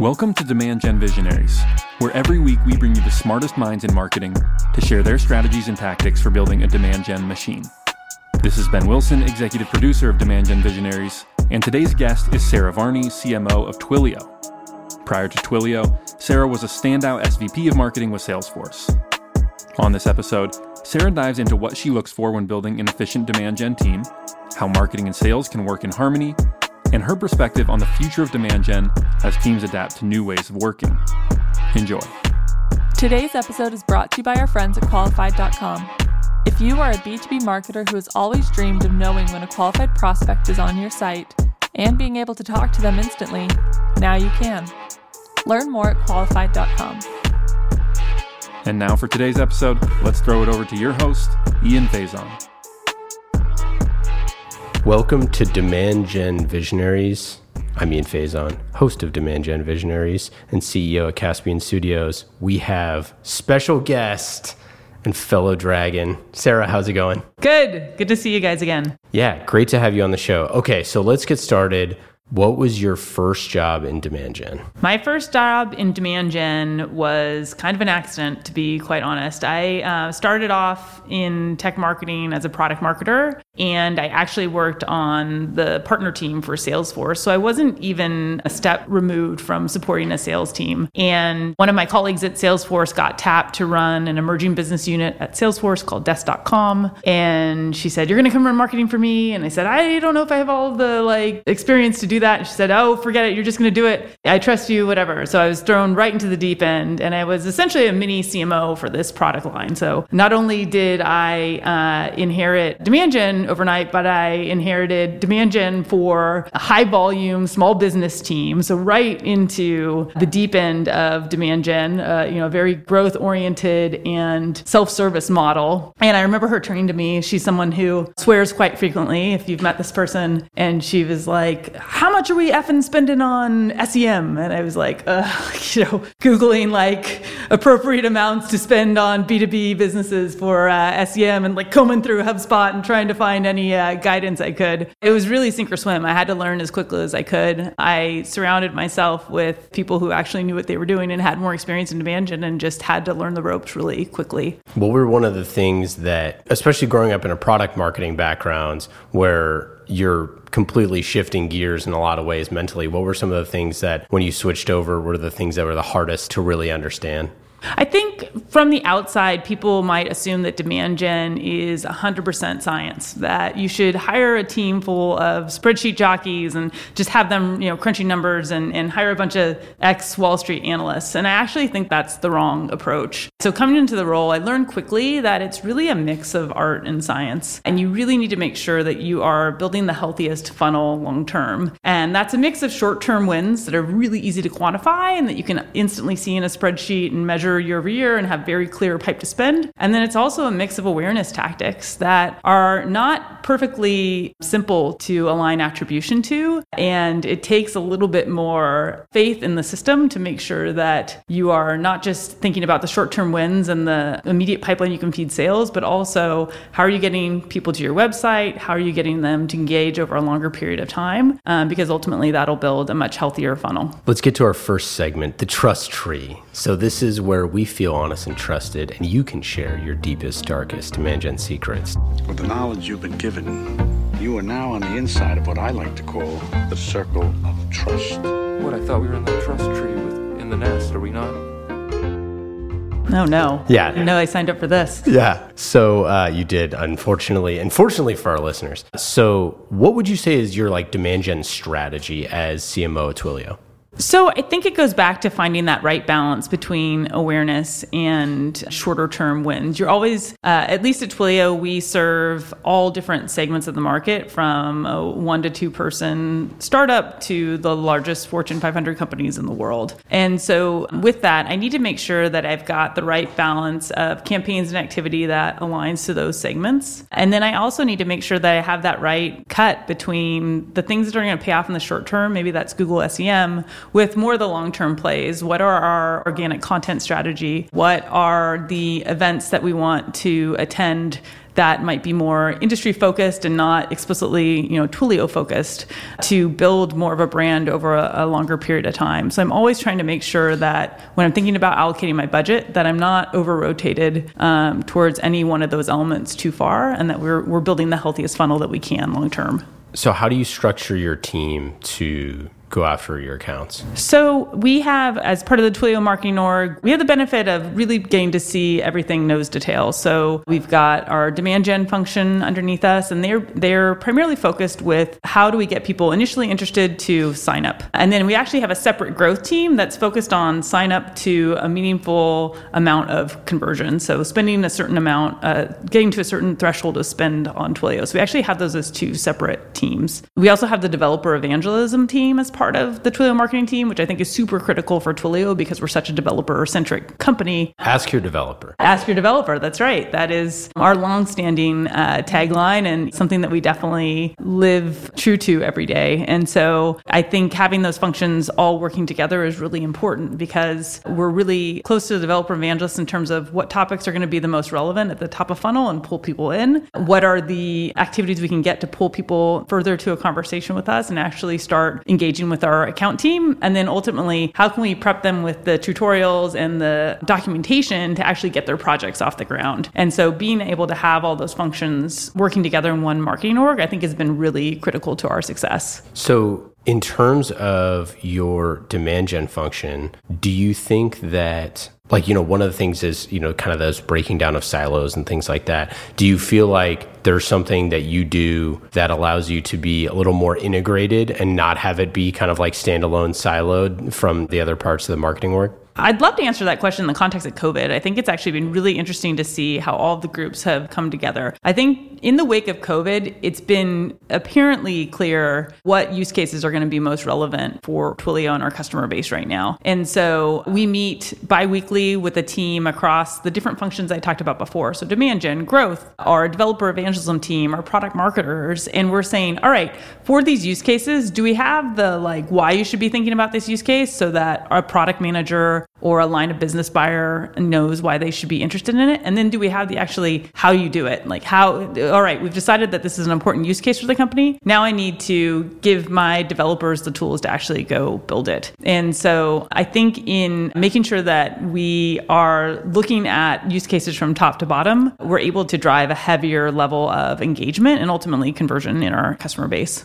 Welcome to Demand Gen Visionaries, where every week we bring you the smartest minds in marketing to share their strategies and tactics for building a demand gen machine. This is Ben Wilson, executive producer of Demand Gen Visionaries, and today's guest is Sara Varni, CMO of Twilio. Prior to Twilio, Sara was a standout SVP of marketing with Salesforce. On this episode, Sara dives into what she looks for when building an efficient demand gen team, how marketing and sales can work in harmony, and her perspective on the future of demand gen as teams adapt to new ways of working. Enjoy. Today's episode is brought to you by our friends at qualified.com. If you are a B2B marketer who has always dreamed of knowing when a qualified prospect is on your site and being able to talk to them instantly, now you can. Learn more at qualified.com. And now for today's episode, let's throw it over to your host, Ian Faison. Welcome to Demand Gen Visionaries. I'm Ian Faison, host of Demand Gen Visionaries and CEO at Caspian Studios. We have special guest and fellow dragon, Sara. How's it going? Good. Good to see you guys again. Yeah, great to have you on the show. Okay, so let's get started. What was your first job in demand gen? My first job in demand gen was kind of an accident, to be quite honest. I uh, started off in tech marketing as a product marketer, and I actually worked on the partner team for Salesforce. So I wasn't even a step removed from supporting a sales team. And one of my colleagues at Salesforce got tapped to run an emerging business unit at Salesforce called Desk.com. And she said, You're going to come run marketing for me? And I said, I don't know if I have all the like experience to do that. And she said, Oh, forget it. You're just going to do it. I trust you, whatever. So I was thrown right into the deep end. And I was essentially a mini CMO for this product line. So not only did I uh, inherit demand gen overnight, but I inherited demand gen for a high volume small business team. So right into the deep end of demand gen, uh, you know, a very growth oriented and self service model. And I remember her turning to me. She's someone who swears quite frequently. If you've met this person, and she was like, "How much are we effing spending on SEM?" And I was like, uh, you know, googling like appropriate amounts to spend on B two B businesses for uh, SEM, and like combing through HubSpot and trying to find any uh, guidance I could. It was really sink or swim. I had to learn as quickly as I could. I surrounded myself with people who actually knew what they were doing and had more experience in demand gen and just had to learn the ropes really quickly. What were one of the things that, especially growing up in a product marketing background where you're completely shifting gears in a lot of ways mentally, what were some of the things that when you switched over were the things that were the hardest to really understand? I think from the outside, people might assume that demand gen is 100% science, that you should hire a team full of spreadsheet jockeys and just have them, you know, crunching numbers and, and hire a bunch of ex Wall Street analysts. And I actually think that's the wrong approach. So coming into the role, I learned quickly that it's really a mix of art and science. And you really need to make sure that you are building the healthiest funnel long term. And that's a mix of short term wins that are really easy to quantify and that you can instantly see in a spreadsheet and measure year over year and have very clear pipe to spend. And then it's also a mix of awareness tactics that are not perfectly simple to align attribution to. And it takes a little bit more faith in the system to make sure that you are not just thinking about the short term wins and the immediate pipeline you can feed sales, but also how are you getting people to your website? How are you getting them to engage over a longer period of time? Um, because ultimately that'll build a much healthier funnel. Let's get to our first segment, the trust tree. So, this is where we feel honest and trusted, and you can share your deepest, darkest demand gen secrets. With the knowledge you've been given, you are now on the inside of what I like to call the circle of trust. What I thought we were in the trust tree with in the nest, are we not? No, no. Yeah. No, I signed up for this. Yeah. So uh, you did, unfortunately, unfortunately for our listeners. So, what would you say is your like demand gen strategy as CMO at Twilio? So I think it goes back to finding that right balance between awareness and shorter term wins. You're always, uh, at least at Twilio, we serve all different segments of the market from a one to two person startup to the largest Fortune 500 companies in the world. And so with that, I need to make sure that I've got the right balance of campaigns and activity that aligns to those segments. And then I also need to make sure that I have that right cut between the things that are going to pay off in the short term. Maybe that's Google SEM with more of the long term plays. What are our organic content strategy? What are the events that we want to attend? that might be more industry focused and not explicitly, you know, Twilio focused to build more of a brand over a, a, longer period of time. So I'm always trying to make sure that when I'm thinking about allocating my budget, that I'm not over rotated um, towards any one of those elements too far, and that we're we're building the healthiest funnel that we can long term. So how do you structure your team to go after your accounts? So we have, as part of the Twilio marketing org, we have the benefit of really getting to see everything nose to tail. So we've got our demand gen function underneath us, and they're they're primarily focused with how do we get people initially interested to sign up, and then we actually have a separate growth team that's focused on sign up to a meaningful amount of conversion. So spending a certain amount, uh, getting to a certain threshold of spend on Twilio. So we actually have those as two separate teams. We also have the developer evangelism team as part of the Twilio marketing team, which I think is super critical for Twilio because we're such a developer centric company. Ask your developer. Ask your developer. That's right. That is our long-standing uh, tagline and something that we definitely live true to every day. And so I think having those functions all working together is really important because we're really close to the developer evangelists in terms of what topics are going to be the most relevant at the top of funnel and pull people in. What are the activities we can get to pull people further to a conversation with us and actually start engaging with our account team. And then ultimately, how can we prep them with the tutorials and the documentation to actually get their projects off the ground? And so being able to have all those functions working together in one marketing org, I think has been really critical to our success. So in terms of your demand gen function, do you think that like you know one of the things is you know kind of those breaking down of silos and things like that. Do you feel like there's something that you do that allows you to be a little more integrated and not have it be kind of like standalone siloed from the other parts of the marketing work I'd love to answer that question in the context of COVID. I think it's actually been really interesting to see how all the groups have come together. I think in the wake of COVID, it's been apparently clear what use cases are going to be most relevant for Twilio and our customer base right now. And so we meet biweekly with a team across the different functions I talked about before. So demand gen, growth, our developer evangelism team, our product marketers, and we're saying, all right, for these use cases, do we have the like why you should be thinking about this use case so that our product manager or a line of business buyer knows why they should be interested in it. And then do we have the actually how you do it? Like how all right we've decided that this is an important use case for the company. Now i need to give my developers the tools to actually go build it. And so i think in making sure that we are looking at use cases from top to bottom we're able to drive a heavier level of engagement and ultimately conversion in our customer base.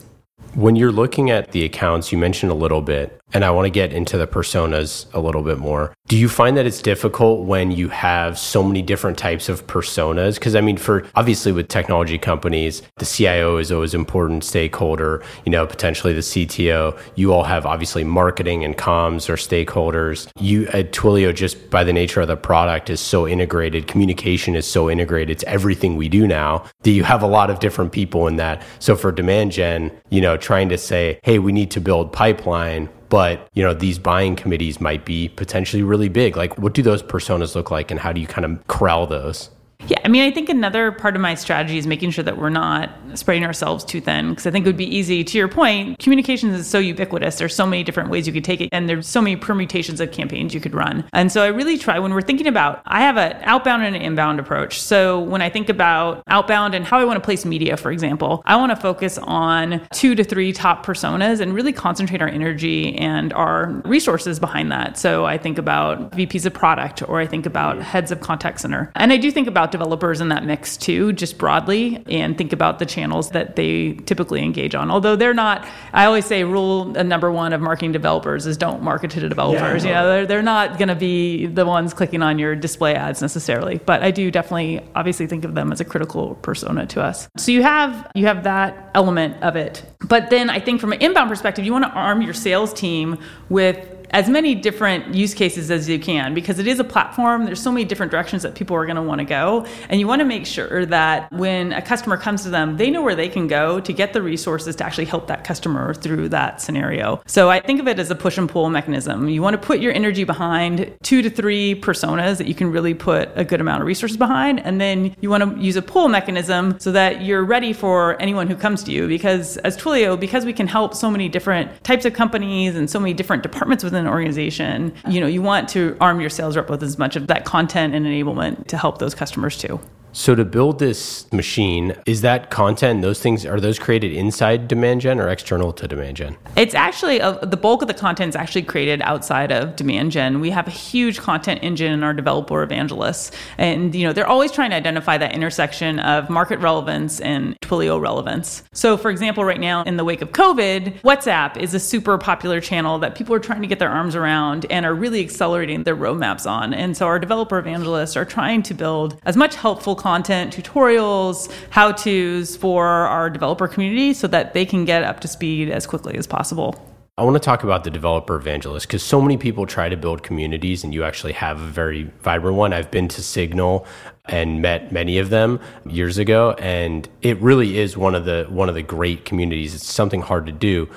When you're looking at the accounts, you mentioned a little bit, and I want to get into the personas a little bit more. Do you find that it's difficult when you have so many different types of personas? Because I mean, for obviously with technology companies, the CIO is always important stakeholder. You know, potentially the CTO. You all have obviously marketing and comms or stakeholders. You at Twilio, just by the nature of the product, is so integrated. Communication is so integrated. It's everything we do now. Do you have a lot of different people in that? So for demand gen, you know, trying to say, hey, we need to build pipeline but you know these buying committees might be potentially really big. Like what do those personas look like and how do you kind of corral those? Yeah, I mean, I think another part of my strategy is making sure that we're not spreading ourselves too thin because I think it would be easy. To your point, communications is so ubiquitous. There's so many different ways you could take it, and there's so many permutations of campaigns you could run. And so I really try when we're thinking about, I have an outbound and an inbound approach. So when I think about outbound and how I want to place media, for example, I want to focus on two to three top personas and really concentrate our energy and our resources behind that. So I think about VPs of product or I think about heads of contact center. And I do think about developers in that mix too, just broadly, and think about the channels that they typically engage on. Although they're not, I always say rule uh, number one of marketing developers is don't market to the developers. Yeah, you know, they're, they're not going to be the ones clicking on your display ads necessarily. But I do definitely, obviously, think of them as a critical persona to us. So you have you have that element of it. But then I think from an inbound perspective, you want to arm your sales team with as many different use cases as you can because it is a platform. There's so many different directions that people are going to want to go. And you want to make sure that when a customer comes to them, they know where they can go to get the resources to actually help that customer through that scenario. So I think of it as a push and pull mechanism. You want to put your energy behind two to three personas that you can really put a good amount of resources behind. And then you want to use a pull mechanism so that you're ready for anyone who comes to you. Because as Twilio, because we can help so many different types of companies and so many different departments within an organization, you know, you want to arm your sales rep with as much of that content and enablement to help those customers too. So to build this machine, is that content, those things, are those created inside Demand Gen or external to Demand Gen? It's actually, uh, the bulk of the content is actually created outside of Demand Gen. We have a huge content engine in our developer evangelists. And, you know, they're always trying to identify that intersection of market relevance and Twilio relevance. So, for example, right now in the wake of COVID, WhatsApp is a super popular channel that people are trying to get their arms around and are really accelerating their roadmaps on. And so our developer evangelists are trying to build as much helpful content, tutorials, how to's for our developer community so that they can get up to speed as quickly as possible. I want to talk about the developer evangelist because so many people try to build communities, and you actually have a very vibrant one. I've been to Signal and met many of them years ago, and it really is one of the one of the great communities. It's something hard to do.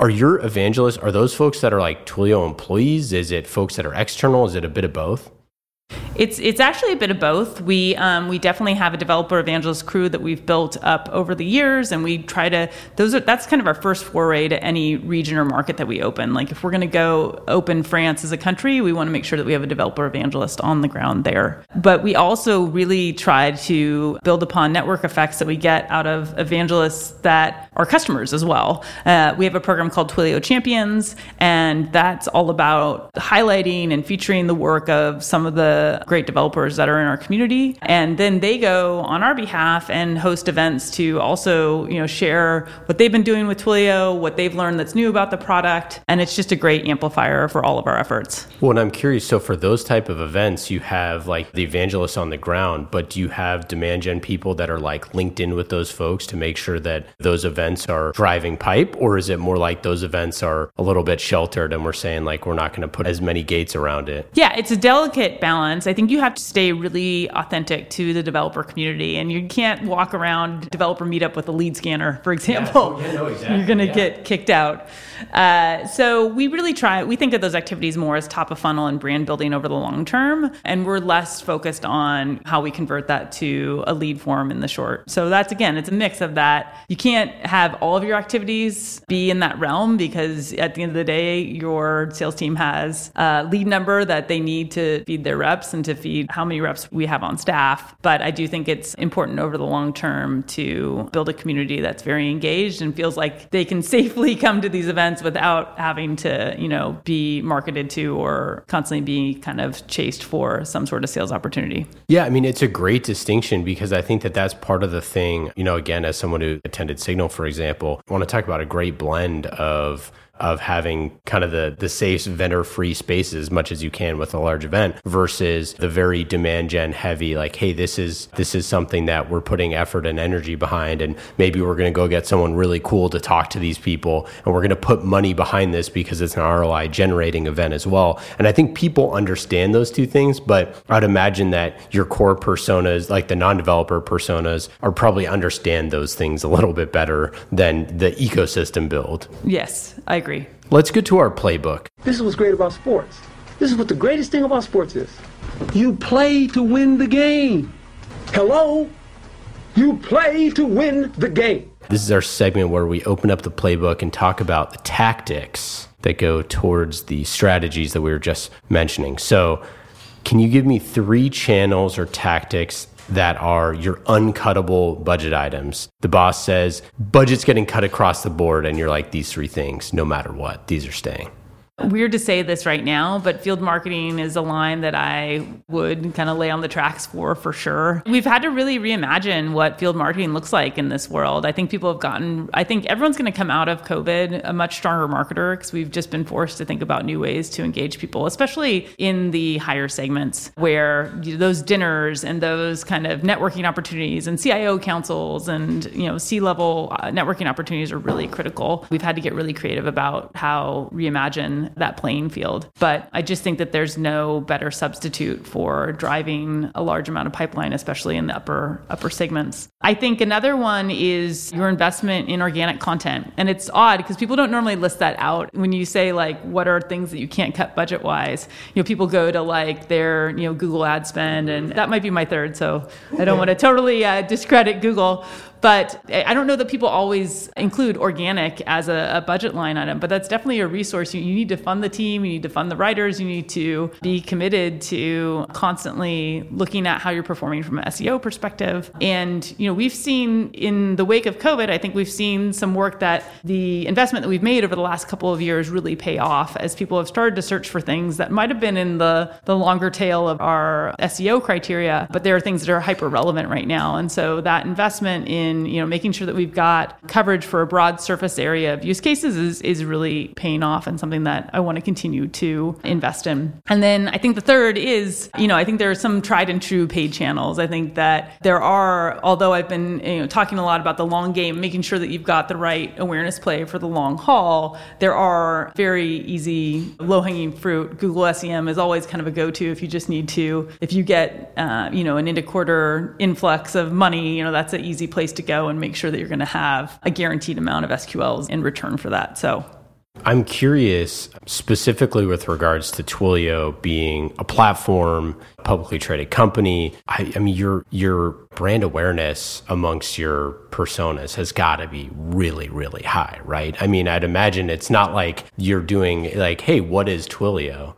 Are your evangelists are those folks that are like Twilio employees? Is it folks that are external? Is it a bit of both? It's it's actually a bit of both. We um, we definitely have a developer evangelist crew that we've built up over the years, and we try to those are that's kind of our first foray to any region or market that we open. Like if we're going to go open France as a country, we want to make sure that we have a developer evangelist on the ground there. But we also really try to build upon network effects that we get out of evangelists that are customers as well. Uh, we have a program called Twilio Champions, and that's all about highlighting and featuring the work of some of the great developers that are in our community. And then they go on our behalf and host events to also, you know, share what they've been doing with Twilio, what they've learned that's new about the product. And it's just a great amplifier for all of our efforts. Well, and I'm curious, so for those type of events, you have like the evangelists on the ground, but do you have demand gen people that are like linked in with those folks to make sure that those events are driving pipe? Or is it more like those events are a little bit sheltered and we're saying like we're not going to put as many gates around it? Yeah, it's a delicate balance. I think you have to stay really authentic to the developer community, and you can't walk around developer meetup with a lead scanner, for example. Yeah, no, exactly. You're going to yeah. get kicked out. Uh, so we really try. We think of those activities more as top of funnel and brand building over the long term, and we're less focused on how we convert that to a lead form in the short. So that's again, it's a mix of that. You can't have all of your activities be in that realm because at the end of the day, your sales team has a lead number that they need to feed their reps and to feed how many reps we have on staff. But I do think it's important over the long term to build a community that's very engaged and feels like they can safely come to these events without having to, you know, be marketed to or constantly be kind of chased for some sort of sales opportunity. Yeah, I mean, it's a great distinction because I think that that's part of the thing, you know, again, as someone who attended Signal, for example, I want to talk about a great blend of of having kind of the the safe vendor free spaces as much as you can with a large event versus the very demand gen heavy like hey this is this is something that we're putting effort and energy behind and maybe we're going to go get someone really cool to talk to these people and we're going to put money behind this because it's an ROI generating event as well. And I think people understand those two things but I'd imagine that your core personas like the non-developer personas are probably understand those things a little bit better than the ecosystem build. Yes, I agree. Let's get to our playbook. This is what's great about sports. This is what the greatest thing about sports is. You play to win the game. Hello? You play to win the game. This is our segment where we open up the playbook and talk about the tactics that go towards the strategies that we were just mentioning. So, can you give me three channels or tactics that are your uncuttable budget items. The boss says, budget's getting cut across the board, and you're like, these three things, no matter what, these are staying. Weird to say this right now, but field marketing is a line that I would kind of lay on the tracks for for sure. We've had to really reimagine what field marketing looks like in this world. I think people have gotten, I think everyone's going to come out of COVID a much stronger marketer because we've just been forced to think about new ways to engage people, especially in the higher segments where those dinners and those kind of networking opportunities and CIO councils and, you know, C-level uh, networking opportunities are really critical. We've had to get really creative about how reimagine that playing field. But I just think that there's no better substitute for driving a large amount of pipeline, especially in the upper upper segments. I think another one is your investment in organic content. And it's odd because people don't normally list that out. When you say like what are things that you can't cut budget wise, you know, people go to like their, you know, Google ad spend and that might be my third. So I don't want to totally uh, discredit Google. But I don't know that people always include organic as a, a budget line item, but that's definitely a resource. You, you, need to fund the team, you need to fund the writers, you need to be committed to constantly looking at how you're performing from an SEO perspective. And, you know, we've seen in the wake of COVID, I think we've seen some work that the investment that we've made over the last couple of years really pay off as people have started to search for things that might have been in the, the longer tail of our SEO criteria, but there are things that are hyper relevant right now. And so that investment in you know making sure that we've got coverage for a broad surface area of use cases is, is really paying off and something that I want to continue to invest in. And then I think the third is, you know, I think there are some tried and true paid channels. I think that there are, although I've been you know talking a lot about the long game, making sure that you've got the right awareness play for the long haul, there are very easy low hanging fruit. Google SEM is always kind of a go to if you just need to. If you get uh, you know an of quarter influx of money, you know that's an easy place to to go and make sure that you're going to have a guaranteed amount of SQLs in return for that. So I'm curious specifically with regards to Twilio being a platform, publicly traded company. I, I mean, your your brand awareness amongst your personas has got to be really, really high, right? I mean, I'd imagine it's not like you're doing like, hey, what is Twilio?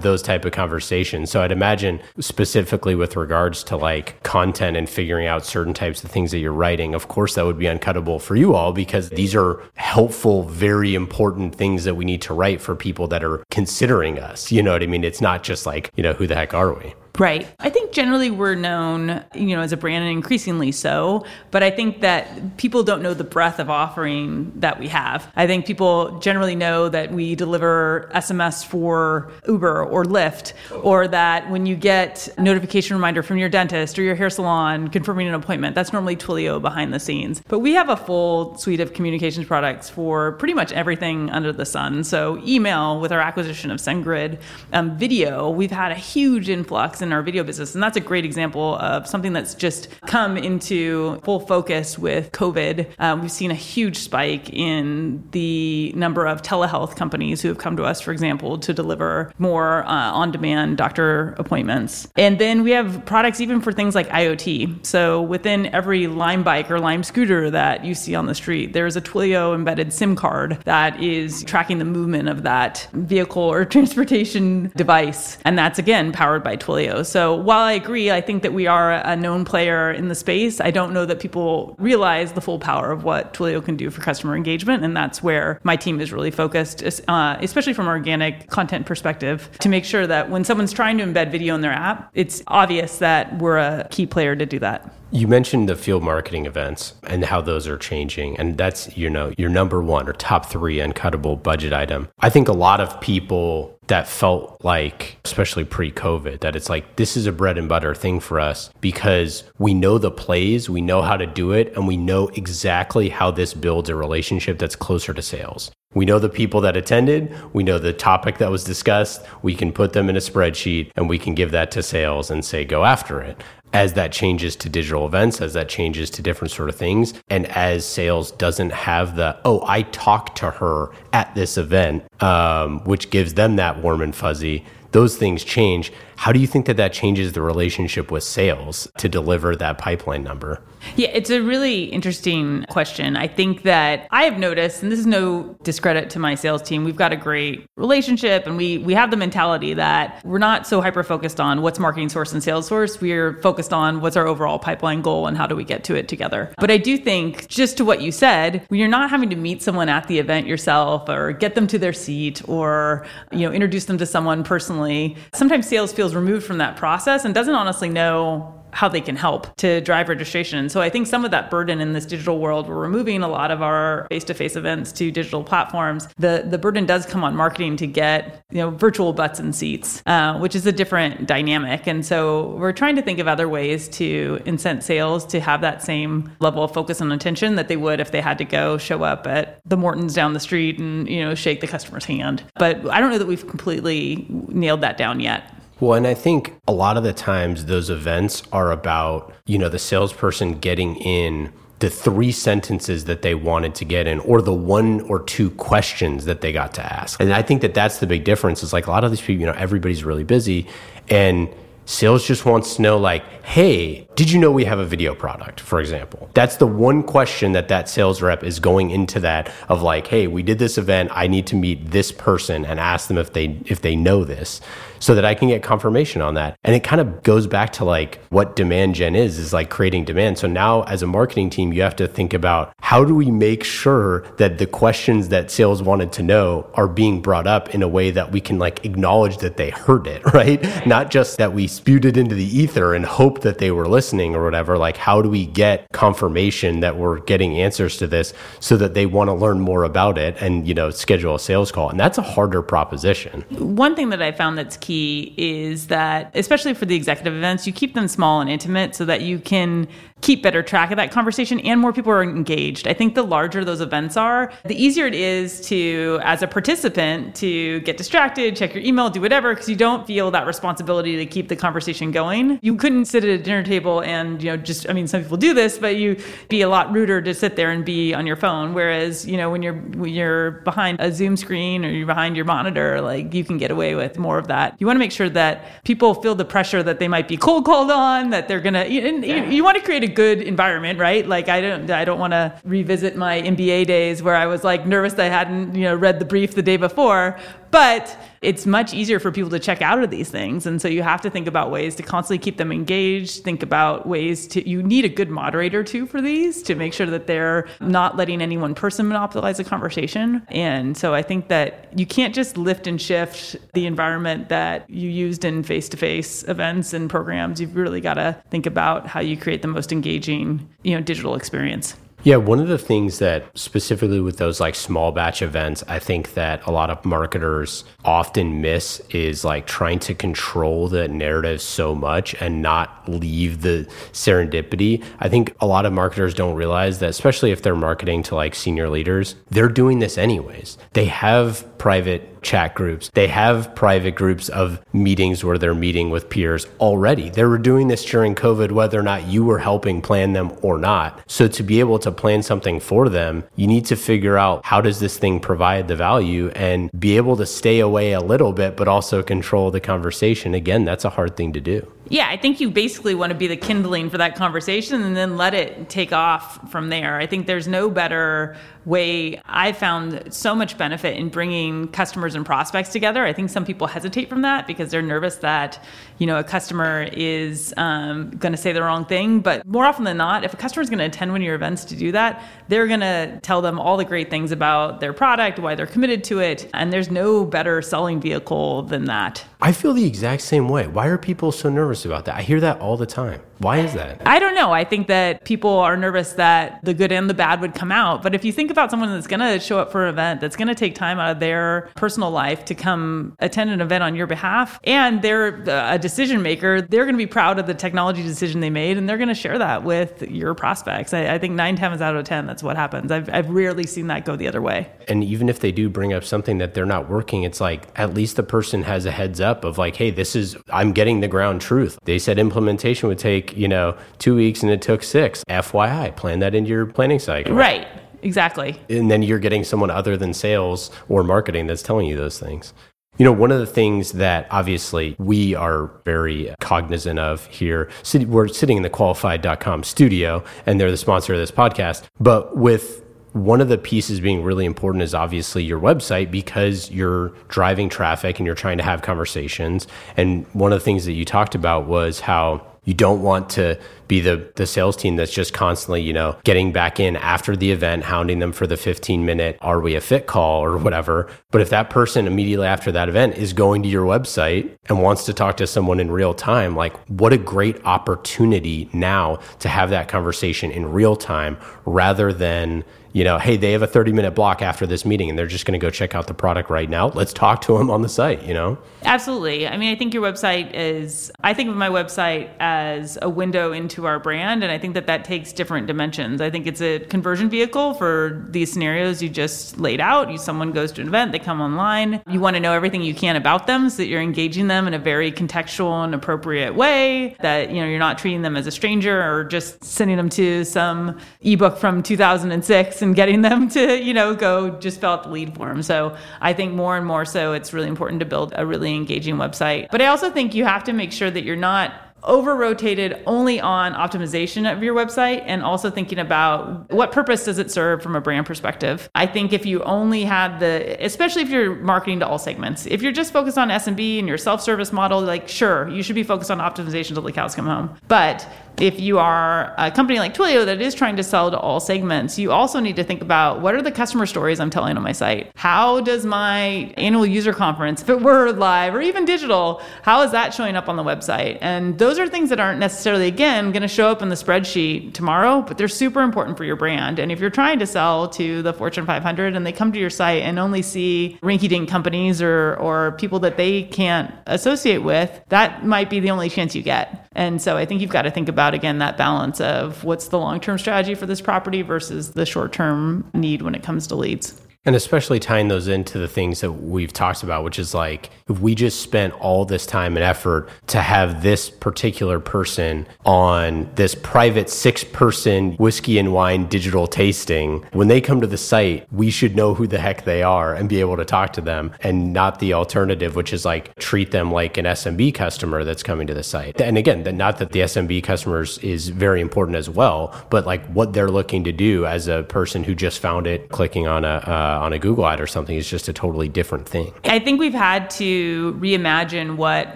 those type of conversations. So I'd imagine specifically with regards to like content and figuring out certain types of things that you're writing, of course, that would be uncuttable for you all because these are helpful, very important things that we need to write for people that are considering us. You know what I mean? It's not just like, you know, who the heck are we? Right. I think generally we're known, you know, as a brand and increasingly so, but I think that people don't know the breadth of offering that we have. I think people generally know that we deliver SMS for Uber or Lyft or that when you get a notification reminder from your dentist or your hair salon confirming an appointment, that's normally Twilio behind the scenes. But we have a full suite of communications products for pretty much everything under the sun. So email with our acquisition of SendGrid, um, video, we've had a huge influx in our video business. And that's a great example of something that's just come into full focus with COVID. Um, we've seen a huge spike in the number of telehealth companies who have come to us, for example, to deliver more uh, on demand doctor appointments. And then we have products even for things like IoT. So within every Lime bike or Lime scooter that you see on the street, there's a Twilio embedded SIM card that is tracking the movement of that vehicle or transportation device. And that's again powered by Twilio. So while I agree, I think that we are a known player in the space. I don't know that people realize the full power of what Twilio can do for customer engagement, and that's where my team is really focused, uh, especially from an organic content perspective, to make sure that when someone's trying to embed video in their app, it's obvious that we're a key player to do that. You mentioned the field marketing events and how those are changing. And that's, you know, your number one or top three uncuttable budget item. I think a lot of people that felt like, especially pre COVID, that it's like, this is a bread and butter thing for us because we know the plays, we know how to do it, and we know exactly how this builds a relationship that's closer to sales. We know the people that attended. We know the topic that was discussed. We can put them in a spreadsheet and we can give that to sales and say, go after it as that changes to digital events, as that changes to different sort of things, and as sales doesn't have the, oh, I talked to her at this event, um, which gives them that warm and fuzzy, those things change. How do you think that that changes the relationship with sales to deliver that pipeline number? Yeah, it's a really interesting question. I think that I have noticed, and this is no discredit to my sales team, we've got a great relationship and we we have the mentality that we're not so hyper focused on what's marketing source and sales source. We're focused on what's our overall pipeline goal and how do we get to it together. But I do think, just to what you said, when you're not having to meet someone at the event yourself or get them to their seat or you know introduce them to someone personally, sometimes sales feels removed from that process and doesn't honestly know how they can help to drive registration. So I think some of that burden in this digital world, we're removing a lot of our face-to-face events to digital platforms. The the burden does come on marketing to get you know virtual butts and seats, uh, which is a different dynamic. And so we're trying to think of other ways to incent sales to have that same level of focus and attention that they would if they had to go show up at the Mortons down the street and you know shake the customer's hand. But I don't know that we've completely nailed that down yet. Well, and I think a lot of the times those events are about, you know, the salesperson getting in the three sentences that they wanted to get in or the one or two questions that they got to ask. And I think that that's the big difference is like a lot of these people, you know, everybody's really busy and Sales just wants to know, like, hey, did you know we have a video product, for example? That's the one question that that sales rep is going into that of like, hey, we did this event. I need to meet this person and ask them if they if they know this so that I can get confirmation on that. And it kind of goes back to like what demand gen is, is like creating demand. So now as a marketing team, you have to think about how do we make sure that the questions that sales wanted to know are being brought up in a way that we can like acknowledge that they heard it, right? Not just that we spewed it into the ether and hope that they were listening or whatever. Like, how do we get confirmation that we're getting answers to this so that they want to learn more about it and, you know, schedule a sales call? And that's a harder proposition. One thing that I found that's key is that, especially for the executive events, you keep them small and intimate so that you can keep better track of that conversation and more people are engaged. I think the larger those events are, the easier it is to, as a participant, to get distracted, check your email, do whatever, because you don't feel that responsibility to keep the conversation going. You couldn't sit at a dinner table and, you know, just, I mean, some people do this, but you be a lot ruder to sit there and be on your phone. Whereas, you know, when you're, when you're behind a Zoom screen or you're behind your monitor, like you can get away with more of that. You want to make sure that people feel the pressure that they might be cold called on, that they're going to, you, you, you want to create a good environment, right? Like I don't I don't want to revisit my MBA days where I was like nervous I hadn't, you know, read the brief the day before, but it's much easier for people to check out of these things. And so you have to think about ways to constantly keep them engaged think about ways to you need a good moderator too for these to make sure that they're not letting any one person monopolize the conversation. And so i think that you can't just lift and shift the environment that you used in face-to-face events and programs. You've really got to think about how you create the most engaging you know digital experience yeah, one of the things that specifically with those like small batch events, I think that a lot of marketers often miss is like trying to control the narrative so much and not leave the serendipity. I think a lot of marketers don't realize that, especially if they're marketing to like senior leaders, they're doing this anyways. They have private chat groups. They have private groups of meetings where they're meeting with peers already. They were doing this during COVID, whether or not you were helping plan them or not. So to be able to plan something for them, you need to figure out how does this thing provide the value and be able to stay away a little bit, but also control the conversation. Again, that's a hard thing to do. Yeah, I think you basically want to be the kindling for that conversation and then let it take off from there. I think there's no better way. I found so much benefit in bringing customers and prospects together. I think some people hesitate from that because they're nervous that, you know, a customer is um, going to say the wrong thing. But more often than not, if a customer is going to attend one of your events to do that, they're going to tell them all the great things about their product, why they're committed to it. And there's no better selling vehicle than that. I feel the exact same way. Why are people so nervous about that? I hear that all the time. Why is that? I don't know. I think that people are nervous that the good and the bad would come out. But if you think about someone that's going to show up for an event, that's going to take time out of their personal life to come attend an event on your behalf, and they're uh, a decision maker, they're going to be proud of the technology decision they made, and they're going to share that with your prospects. I, I think nine times out of 10, that's what happens. I've, I've rarely seen that go the other way. And even if they do bring up something that they're not working, it's like at least the person has a heads up of like, hey, this is, I'm getting the ground truth. They said implementation would take take, you know, two weeks and it took six. FYI, plan that into your planning cycle. Right. Exactly. And then you're getting someone other than sales or marketing that's telling you those things. You know, one of the things that obviously we are very cognizant of here, we're sitting in the qualified.com studio and they're the sponsor of this podcast, but with one of the pieces being really important is obviously your website because you're driving traffic and you're trying to have conversations. And one of the things that you talked about was how You don't want to be the the sales team that's just constantly, you know, getting back in after the event, hounding them for the 15 minute are we a fit call or whatever. But if that person immediately after that event is going to your website and wants to talk to someone in real time, like what a great opportunity now to have that conversation in real time rather than you know, hey, they have a 30 minute block after this meeting and they're just going to go check out the product right now. Let's talk to them on the site, you know? Absolutely. I mean, I think your website is, I think of my website as a window into our brand. And I think that that takes different dimensions. I think it's a conversion vehicle for these scenarios you just laid out. You, someone goes to an event, they come online. You want to know everything you can about them so that you're engaging them in a very contextual and appropriate way, that, you know, you're not treating them as a stranger or just sending them to some ebook from 2006 and getting them to, you know, go just fill out the lead form. So I think more and more so it's really important to build a really engaging website. But I also think you have to make sure that you're not over rotated only on optimization of your website and also thinking about what purpose does it serve from a brand perspective. I think if you only had the, especially if you're marketing to all segments, if you're just focused on SMB and your self-service model, like sure, you should be focused on optimization till the cows come home. But if you are a company like Twilio that is trying to sell to all segments, you also need to think about what are the customer stories I'm telling on my site? How does my annual user conference, if it were live or even digital, how is that showing up on the website? And those are things that aren't necessarily, again, going to show up in the spreadsheet tomorrow, but they're super important for your brand. And if you're trying to sell to the Fortune 500 and they come to your site and only see rinky dink companies or, or people that they can't associate with, that might be the only chance you get. And so I think you've got to think about, again, that balance of what's the long term strategy for this property versus the short term need when it comes to leads. And especially tying those into the things that we've talked about, which is like if we just spent all this time and effort to have this particular person on this private six person whiskey and wine digital tasting, when they come to the site, we should know who the heck they are and be able to talk to them and not the alternative, which is like treat them like an SMB customer that's coming to the site. And again, not that the SMB customers is very important as well, but like what they're looking to do as a person who just found it clicking on a, uh, uh, Uh, on a Google ad or something is just a totally different thing. I think we've had to reimagine what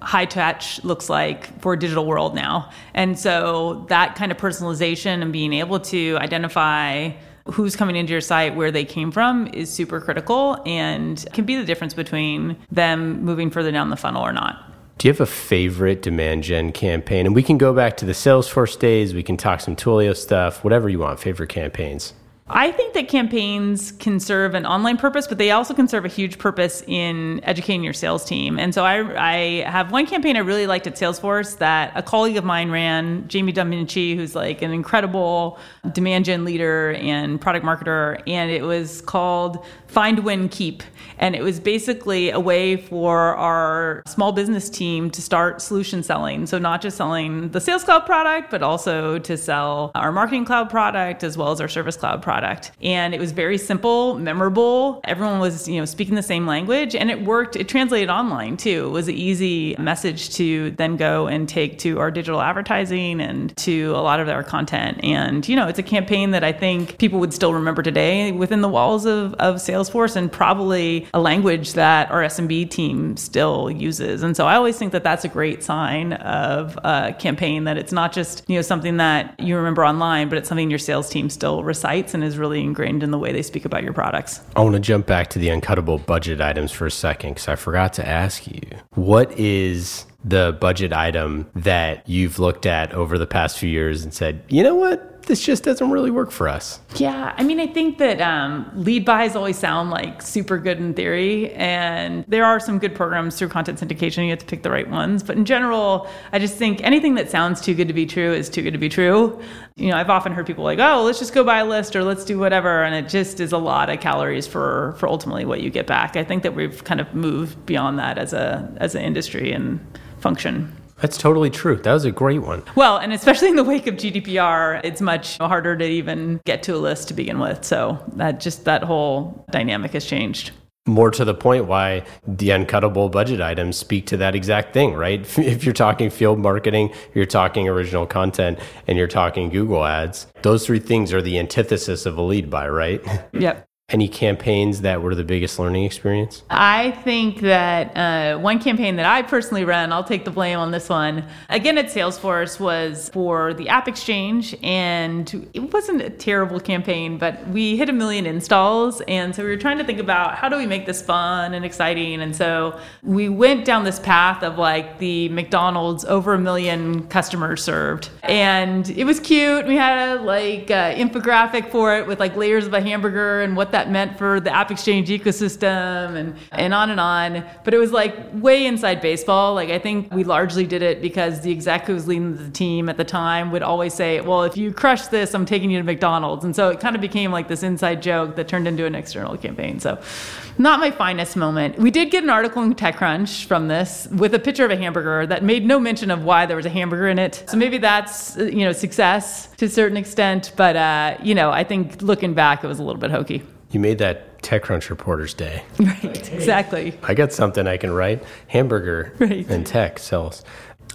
high touch looks like for a digital world now. And so that kind of personalization and being able to identify who's coming into your site, where they came from is super critical and can be the difference between them moving further down the funnel or not. Do you have a favorite demand gen campaign? And we can go back to the Salesforce days, we can talk some Twilio stuff, whatever you want, favorite campaigns. I think that campaigns can serve an online purpose, but they also can serve a huge purpose in educating your sales team. And so I, I have one campaign I really liked at Salesforce that a colleague of mine ran, Jamie Domenici, who's like an incredible demand gen leader and product marketer. And it was called Find, Win, Keep. And it was basically a way for our small business team to start solution selling. So, not just selling the Sales Cloud product, but also to sell our Marketing Cloud product as well as our Service Cloud product. And it was very simple, memorable. Everyone was, you know, speaking the same language and it worked. It translated online too. It was an easy message to then go and take to our digital advertising and to a lot of our content. And, you know, it's a campaign that I think people would still remember today within the walls of, of Salesforce and probably a language that our SMB team still uses. And so I always think that that's a great sign of a campaign that it's not just, you know, something that you remember online, but it's something your sales team still recites and is really ingrained in the way they speak about your products. I want to jump back to the uncuttable budget items for a second because I forgot to ask you what is the budget item that you've looked at over the past few years and said, you know what? This just doesn't really work for us. Yeah, I mean, I think that um, lead buys always sound like super good in theory, and there are some good programs through content syndication. You have to pick the right ones, but in general, I just think anything that sounds too good to be true is too good to be true. You know, I've often heard people like, "Oh, let's just go buy a list or let's do whatever," and it just is a lot of calories for for ultimately what you get back. I think that we've kind of moved beyond that as a as an industry and function. That's totally true. That was a great one. Well, and especially in the wake of GDPR, it's much harder to even get to a list to begin with. So that just that whole dynamic has changed. More to the point, why the uncuttable budget items speak to that exact thing, right? If you're talking field marketing, you're talking original content, and you're talking Google ads, those three things are the antithesis of a lead buy, right? Yep. Any campaigns that were the biggest learning experience? I think that uh, one campaign that I personally ran, I'll take the blame on this one. Again, at Salesforce was for the App Exchange, and it wasn't a terrible campaign, but we hit a million installs, and so we were trying to think about how do we make this fun and exciting, and so we went down this path of like the McDonald's over a million customers served, and it was cute. We had a like uh, infographic for it with like layers of a hamburger and what that meant for the App Exchange ecosystem, and and on and on. But it was like way inside baseball. Like I think we largely did it because the exec who was leading the team at the time would always say, "Well, if you crush this, I'm taking you to McDonald's," and so it kind of became like this inside joke that turned into an external campaign. So, not my finest moment. We did get an article in TechCrunch from this with a picture of a hamburger that made no mention of why there was a hamburger in it. So maybe that's you know success to a certain extent, but uh, you know I think looking back, it was a little bit hokey. You made that TechCrunch reporter's day. Right, exactly. I got something I can write. Hamburger Right. and tech sells.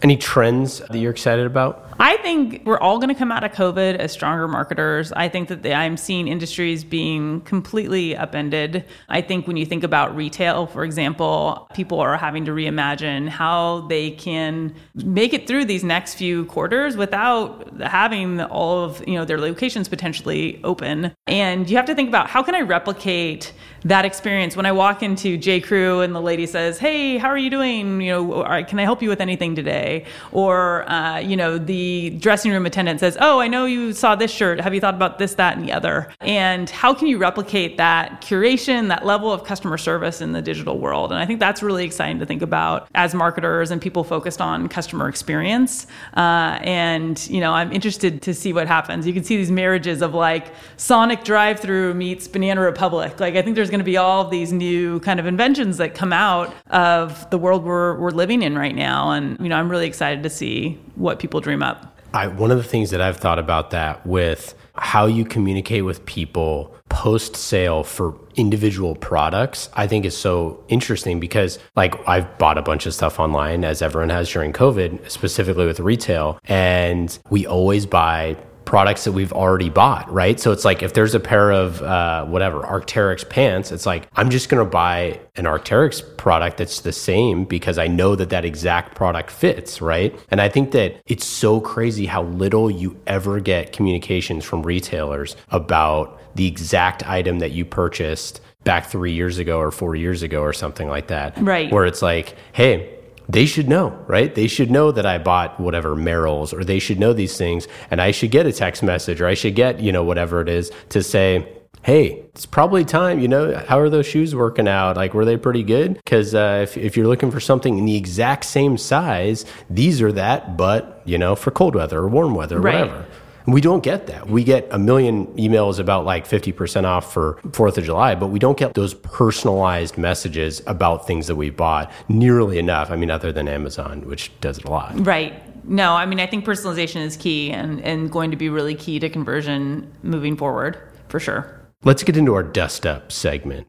Any trends that you're excited about? I think we're all going to come out of COVID as stronger marketers. I think that the, I'm seeing industries being completely upended. I think when you think about retail, for example, people are having to reimagine how they can make it through these next few quarters without having all of you know their locations potentially open. And you have to think about how can I replicate that experience when I walk into J Crew and the lady says, "Hey, how are you doing? You know, can I help you with anything today?" Or uh, you know, the dressing room attendant says, "Oh, I know you saw this shirt. Have you thought about this, that, and the other?" And how can you replicate that curation, that level of customer service in the digital world? And I think that's really exciting to think about as marketers and people focused on customer experience. Uh, and you know, I'm interested to see what happens. You can see these marriages of like Sonic drive-through meets Banana Republic. Like I think there's going to be all these new kind of inventions that come out of the world we're, we're living in right now. And, you know, I'm really excited to see what people dream up. I, one of the things that I've thought about that with how you communicate with people post sale for individual products, I think is so interesting because, like, I've bought a bunch of stuff online as everyone has during COVID, specifically with retail, and we always buy products that we've already bought, right? So it's like if there's a pair of uh, whatever Arcteryx pants, it's like I'm just going to buy an Arcteryx product that's the same because I know that that exact product fits, right? And I think that it's so crazy how little you ever get communications from retailers about the exact item that you purchased back three years ago or four years ago or something like that. Right. Where it's like, hey, they should know, right? They should know that I bought whatever Merrell's or they should know these things and I should get a text message or I should get, you know, whatever it is to say, hey, it's probably time, you know, how are those shoes working out? Like, were they pretty good? Because uh, if, if you're looking for something in the exact same size, these are that, but, you know, for cold weather or warm weather or Right. whatever. We don't get that. We get a million emails about like 50% off for 4th of July, but we don't get those personalized messages about things that we bought nearly enough. I mean, other than Amazon, which does it a lot. Right. No, I mean, I think personalization is key and, and going to be really key to conversion moving forward, for sure. Let's get into our dust up segment.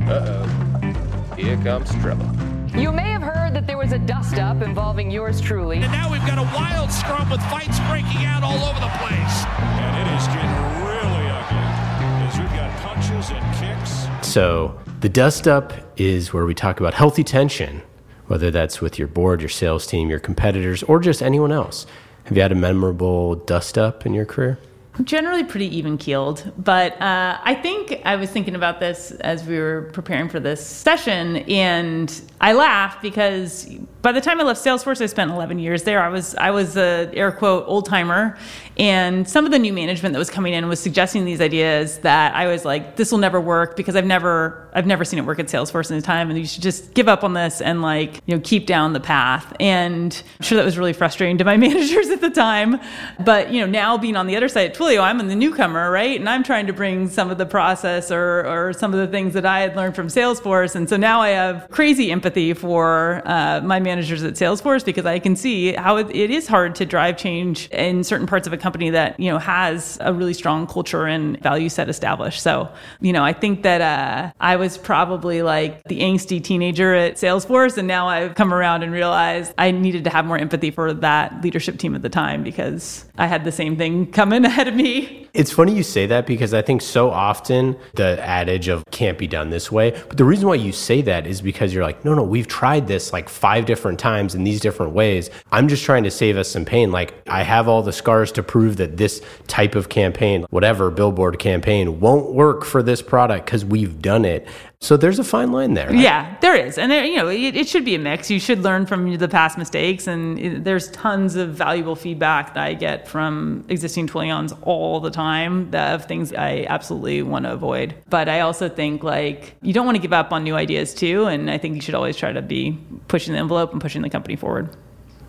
Uh-oh. Here comes trouble. You may have heard that there was a dust up involving yours truly. And now we've got a wild scrum with fights breaking out all over the place. And it is getting really ugly as we've got punches and kicks. So, the dust up is where we talk about healthy tension, whether that's with your board, your sales team, your competitors, or just anyone else. Have you had a memorable dust up in your career? Generally pretty even keeled, but uh, I think I was thinking about this as we were preparing for this session, and I laugh because by the time I left Salesforce, I spent 11 years there. I was I was a air quote old timer, and some of the new management that was coming in was suggesting these ideas that I was like, this will never work because I've never I've never seen it work at Salesforce in the time, and you should just give up on this and like you know keep down the path. And I'm sure that was really frustrating to my managers at the time, but you know now being on the other side at Twilio, I'm the newcomer, right? And I'm trying to bring some of the process or or some of the things that I had learned from Salesforce, and so now I have crazy empathy for uh, my managers at Salesforce because I can see how it, it is hard to drive change in certain parts of a company that you know has a really strong culture and value set established. So you know I think that uh, I was probably like the angsty teenager at Salesforce, and now I've come around and realized I needed to have more empathy for that leadership team at the time because I had the same thing coming ahead of me. It's funny you say that because I think so often the adage of can't be done this way. But the reason why you say that is because you're like, no, no, we've tried this like five different times in these different ways. I'm just trying to save us some pain. Like, I have all the scars to prove that this type of campaign, whatever billboard campaign, won't work for this product because we've done it. So there's a fine line there. Yeah, there is, and there, you know, it, it, should be a mix. You should learn from the past mistakes, and it, there's tons of valuable feedback that I get from existing Twilions all the time of things I absolutely want to avoid. But I also think like you don't want to give up on new ideas too, and I think you should always try to be pushing the envelope and pushing the company forward.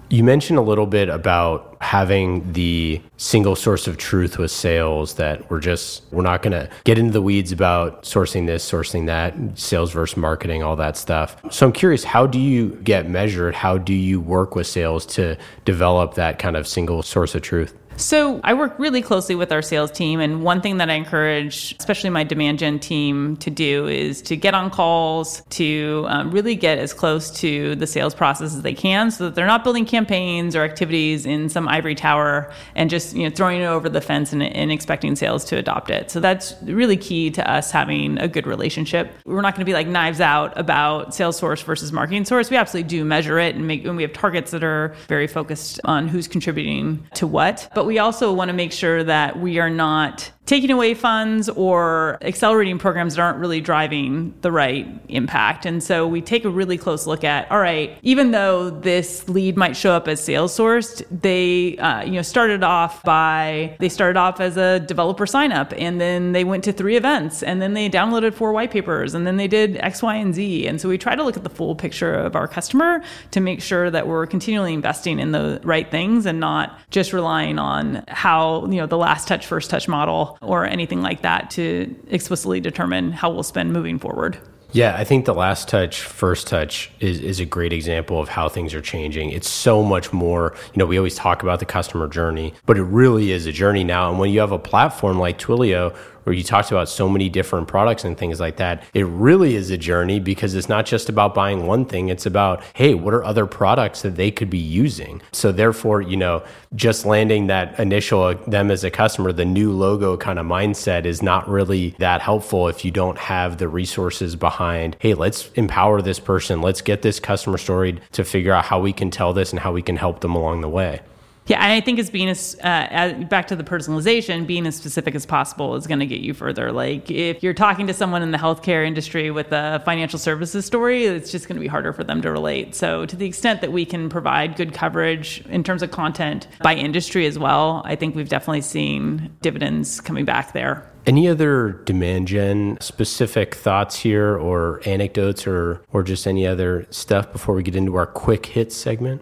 You mentioned a little bit about having the single source of truth with sales that we're just, we're not going to get into the weeds about sourcing this, sourcing that, sales versus marketing, all that stuff. So I'm curious, how do you get measured? How do you work with sales to develop that kind of single source of truth? So I work really closely with our sales team, and one thing that I encourage, especially my demand gen team, to do is to get on calls to um, really get as close to the sales process as they can, so that they're not building campaigns or activities in some ivory tower and just you know throwing it over the fence and, and expecting sales to adopt it. So that's really key to us having a good relationship. We're not going to be like knives out about sales source versus marketing source. We absolutely do measure it and make, and we have targets that are very focused on who's contributing to what, but but we also want to make sure that we are not taking away funds or accelerating programs that aren't really driving the right impact. And so we take a really close look at, all right, even though this lead might show up as sales sourced, they, uh, you know, started off by, they started off as a developer sign up and then they went to three events and then they downloaded four white papers and then they did X, Y, and Z. And so we try to look at the full picture of our customer to make sure that we're continually investing in the right things and not just relying on how, you know, the last touch, first touch model or anything like that to explicitly determine how we'll spend moving forward. Yeah, I think the last touch, first touch is, is a great example of how things are changing. It's so much more, you know, we always talk about the customer journey, but it really is a journey now. And when you have a platform like Twilio where you talked about so many different products and things like that, it really is a journey because it's not just about buying one thing. It's about, hey, what are other products that they could be using? So therefore, you know, just landing that initial uh, them as a customer, the new logo kind of mindset is not really that helpful if you don't have the resources behind, hey, let's empower this person. Let's get this customer story to figure out how we can tell this and how we can help them along the way. Yeah, and I think it's being as uh, back to the personalization, being as specific as possible is going to get you further. Like if you're talking to someone in the healthcare industry with a financial services story, it's just going to be harder for them to relate. So to the extent that we can provide good coverage in terms of content by industry as well, I think we've definitely seen dividends coming back there. Any other demand gen specific thoughts here or anecdotes or or just any other stuff before we get into our quick hits segment?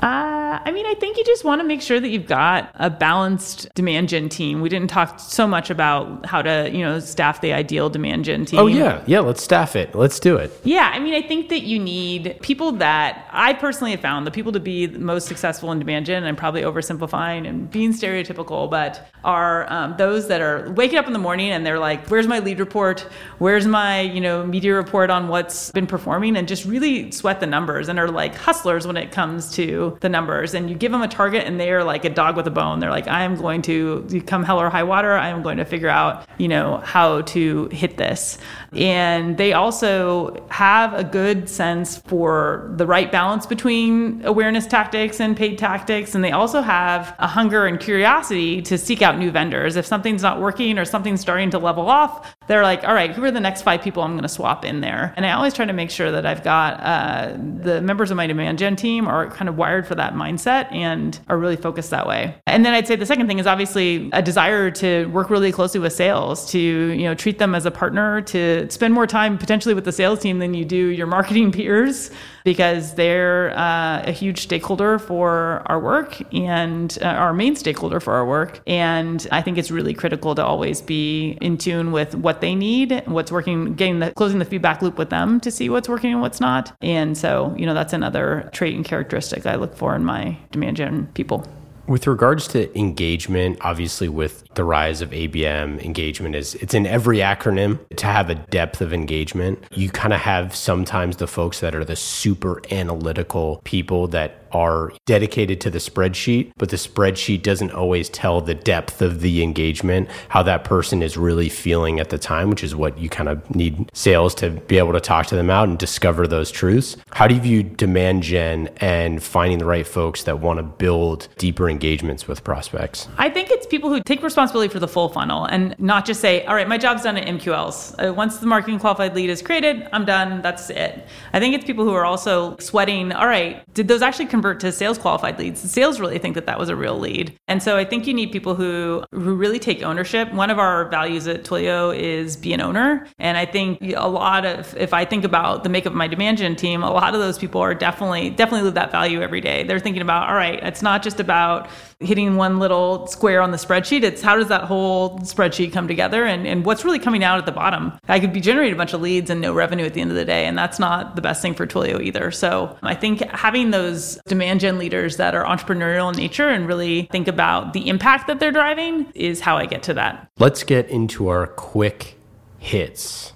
Uh, I mean, I think you just want to make sure that you've got a balanced demand gen team. We didn't talk so much about how to, you know, staff the ideal demand gen team. Oh yeah, yeah. Let's staff it. Let's do it. Yeah, I mean, I think that you need people that I personally have found the people to be most successful in demand gen. And I'm probably oversimplifying and being stereotypical, but are um, those that are waking up in the morning and they're like, "Where's my lead report? Where's my, you know, media report on what's been performing?" And just really sweat the numbers and are like hustlers when it comes to the numbers and you give them a target and they're like a dog with a bone. They're like, I am going to come hell or high water. I am going to figure out, you know, how to hit this. And they also have a good sense for the right balance between awareness tactics and paid tactics. And they also have a hunger and curiosity to seek out new vendors. If something's not working or something's starting to level off, they're like, all right, who are the next five people I'm going to swap in there? And I always try to make sure that I've got uh, the members of my demand gen team are kind of wired for that mindset and are really focused that way. And then I'd say the second thing is obviously a desire to work really closely with sales, to you know treat them as a partner, to spend more time potentially with the sales team than you do your marketing peers because they're uh, a huge stakeholder for our work and uh, our main stakeholder for our work. And I think it's really critical to always be in tune with what they need, what's working, getting the closing the feedback loop with them to see what's working and what's not. And so, you know, that's another trait and characteristic I look for in my demand gen people. With regards to engagement, obviously with the rise of ABM, engagement is it's in every acronym to have a depth of engagement. You kind of have sometimes the folks that are the super analytical people that are dedicated to the spreadsheet, but the spreadsheet doesn't always tell the depth of the engagement, how that person is really feeling at the time, which is what you kind of need sales to be able to talk to them out and discover those truths. How do you view demand gen and finding the right folks that want to build deeper engagements with prospects? I think it's people who take responsibility for the full funnel and not just say, all right, my job's done at MQLs. Uh, once the marketing qualified lead is created, I'm done. That's it. I think it's people who are also sweating, all right, did those actually convert to sales qualified leads? Sales really think that that was a real lead. And so I think you need people who, who really take ownership. One of our values at Twilio is be an owner. And I think a lot of, if I think about the makeup of my demand gen team, a lot of those people are definitely, definitely live that value every day. They're thinking about, all right, it's not just about hitting one little square on the spreadsheet. It's how does that whole spreadsheet come together and, and what's really coming out at the bottom. I could be generating a bunch of leads and no revenue at the end of the day. And that's not the best thing for Twilio either. So I think having those demand gen leaders that are entrepreneurial in nature and really think about the impact that they're driving is how I get to that. Let's get into our quick hits.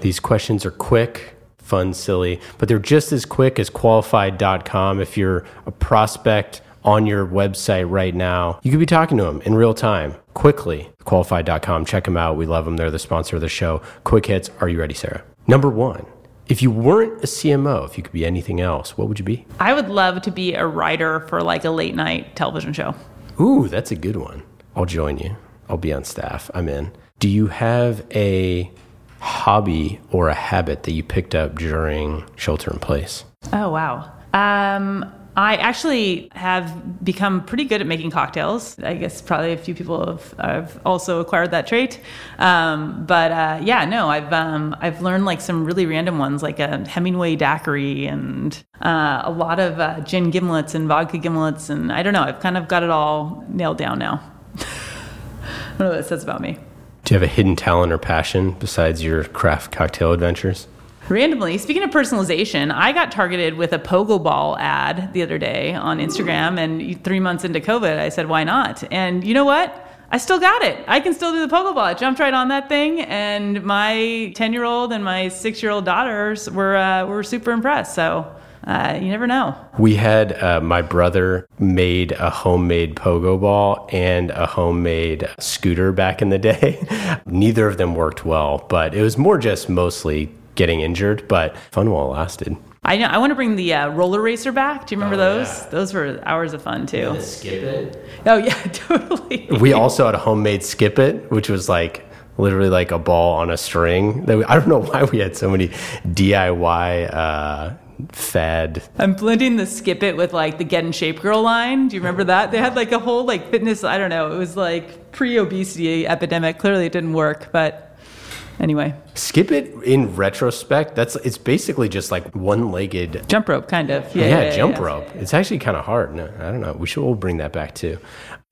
These questions are quick fun, silly, but they're just as quick as qualified.com. If you're a prospect on your website right now, you could be talking to them in real time, quickly. Qualified.com. Check them out. We love them. They're the sponsor of the show. Quick hits. Are you ready, Sara? Number one. If you weren't a CMO, if you could be anything else, what would you be? I would love to be a writer for like a late night television show. Ooh, that's a good one. I'll join you. I'll be on staff. I'm in. Do you have a hobby or a habit that you picked up during shelter in place? Oh, wow. Um, I actually have become pretty good at making cocktails. I guess probably a few people have, have also acquired that trait. Um, but uh, yeah, no, I've um, I've learned like some really random ones, like a Hemingway daiquiri and uh, a lot of uh, gin gimlets and vodka gimlets, and I don't know. I've kind of got it all nailed down now. I don't know what that says about me. Do you have a hidden talent or passion besides your craft cocktail adventures? Randomly, speaking of personalization, I got targeted with a pogo ball ad the other day on Instagram, and three months into COVID, I said, "Why not?" And you know what? I still got it. I can still do the pogo ball. I jumped right on that thing, and my ten-year-old and my six-year-old daughters were uh, were super impressed. So uh, you never know. We had uh, my brother made a homemade pogo ball and a homemade scooter back in the day. Neither of them worked well, but it was more just mostly getting injured, but fun while it lasted. I know. I want to bring the uh, roller racer back. Do you remember oh, those? Yeah. Those were hours of fun too. Yeah, skip it. Oh yeah, totally. We also had a homemade skip it, which was like literally like a ball on a string. I don't know why we had so many DIY uh, fad. I'm blending the skip it with like the get in shape girl line. Do you remember that? They had like a whole like fitness, I don't know, it was like pre obesity epidemic. Clearly it didn't work, but anyway. Skip it in retrospect, that's it's basically just like one legged jump rope kind of. Yeah, yeah, yeah jump yeah. rope. It's actually kind of hard. No, I don't know. We should all bring that back too.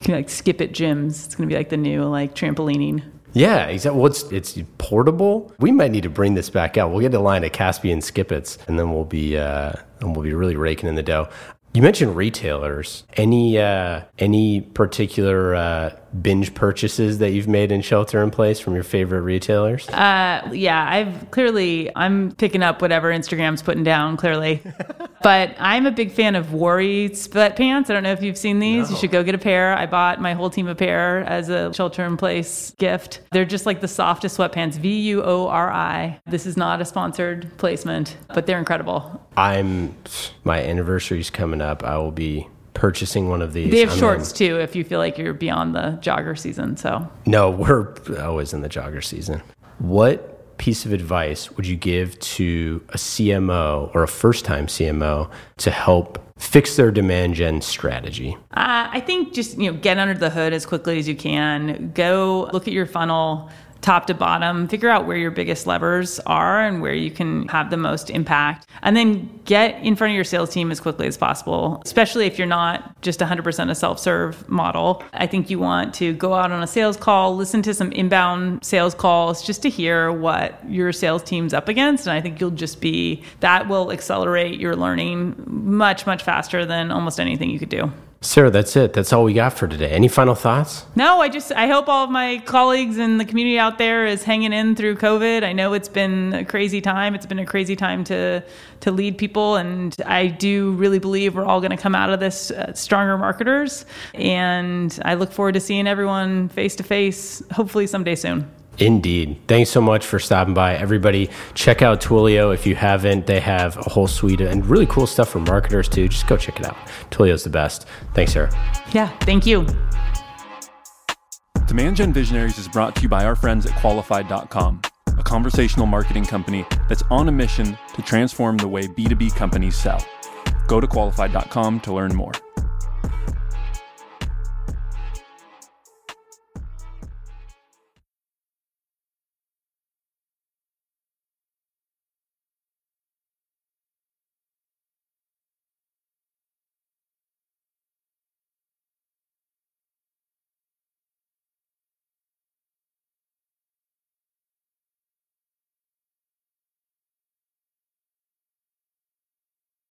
You Like skip it gyms. It's gonna be like the new like trampolining. Yeah, exactly. Well, it's, it's portable. We might need to bring this back out. We'll get a line of Caspian Skippets, and then we'll be uh, and we'll be really raking in the dough. You mentioned retailers. Any uh, any particular uh, binge purchases that you've made in shelter in place from your favorite retailers? Uh, yeah, I've clearly I'm picking up whatever Instagram's putting down. Clearly, but I'm a big fan of Vuori sweatpants. I don't know if you've seen these. No. You should go get a pair. I bought my whole team a pair as a shelter in place gift. They're just like the softest sweatpants. V U O R I. This is not a sponsored placement, but they're incredible. I'm my anniversary's coming up. I will be purchasing one of these. They have I'm shorts in, too if you feel like you're beyond the jogger season. So no, we're always in the jogger season. What piece of advice would you give to a CMO or a first time CMO to help fix their demand gen strategy? Uh, I think just you know get under the hood as quickly as you can. Go look at your funnel top to bottom, figure out where your biggest levers are and where you can have the most impact. And then get in front of your sales team as quickly as possible, especially if you're not just 100% a self serve model. I think you want to go out on a sales call, listen to some inbound sales calls just to hear what your sales team's up against. And I think you'll just be, that will accelerate your learning much, much faster than almost anything you could do. Sara, that's it. That's all we got for today. Any final thoughts? No, I just I hope all of my colleagues in the community out there is hanging in through COVID. I know it's been a crazy time. It's been a crazy time to to lead people, and I do really believe we're all going to come out of this uh, stronger marketers. And I look forward to seeing everyone face to face, hopefully someday soon. Indeed. Thanks so much for stopping by. Everybody, check out Twilio if you haven't. They have a whole suite of, and really cool stuff for marketers too. Just go check it out. Twilio's the best. Thanks, Sara. Yeah, thank you. Demand Gen Visionaries is brought to you by our friends at qualified.com, a conversational marketing company that's on a mission to transform the way B2B companies sell. Go to qualified.com to learn more.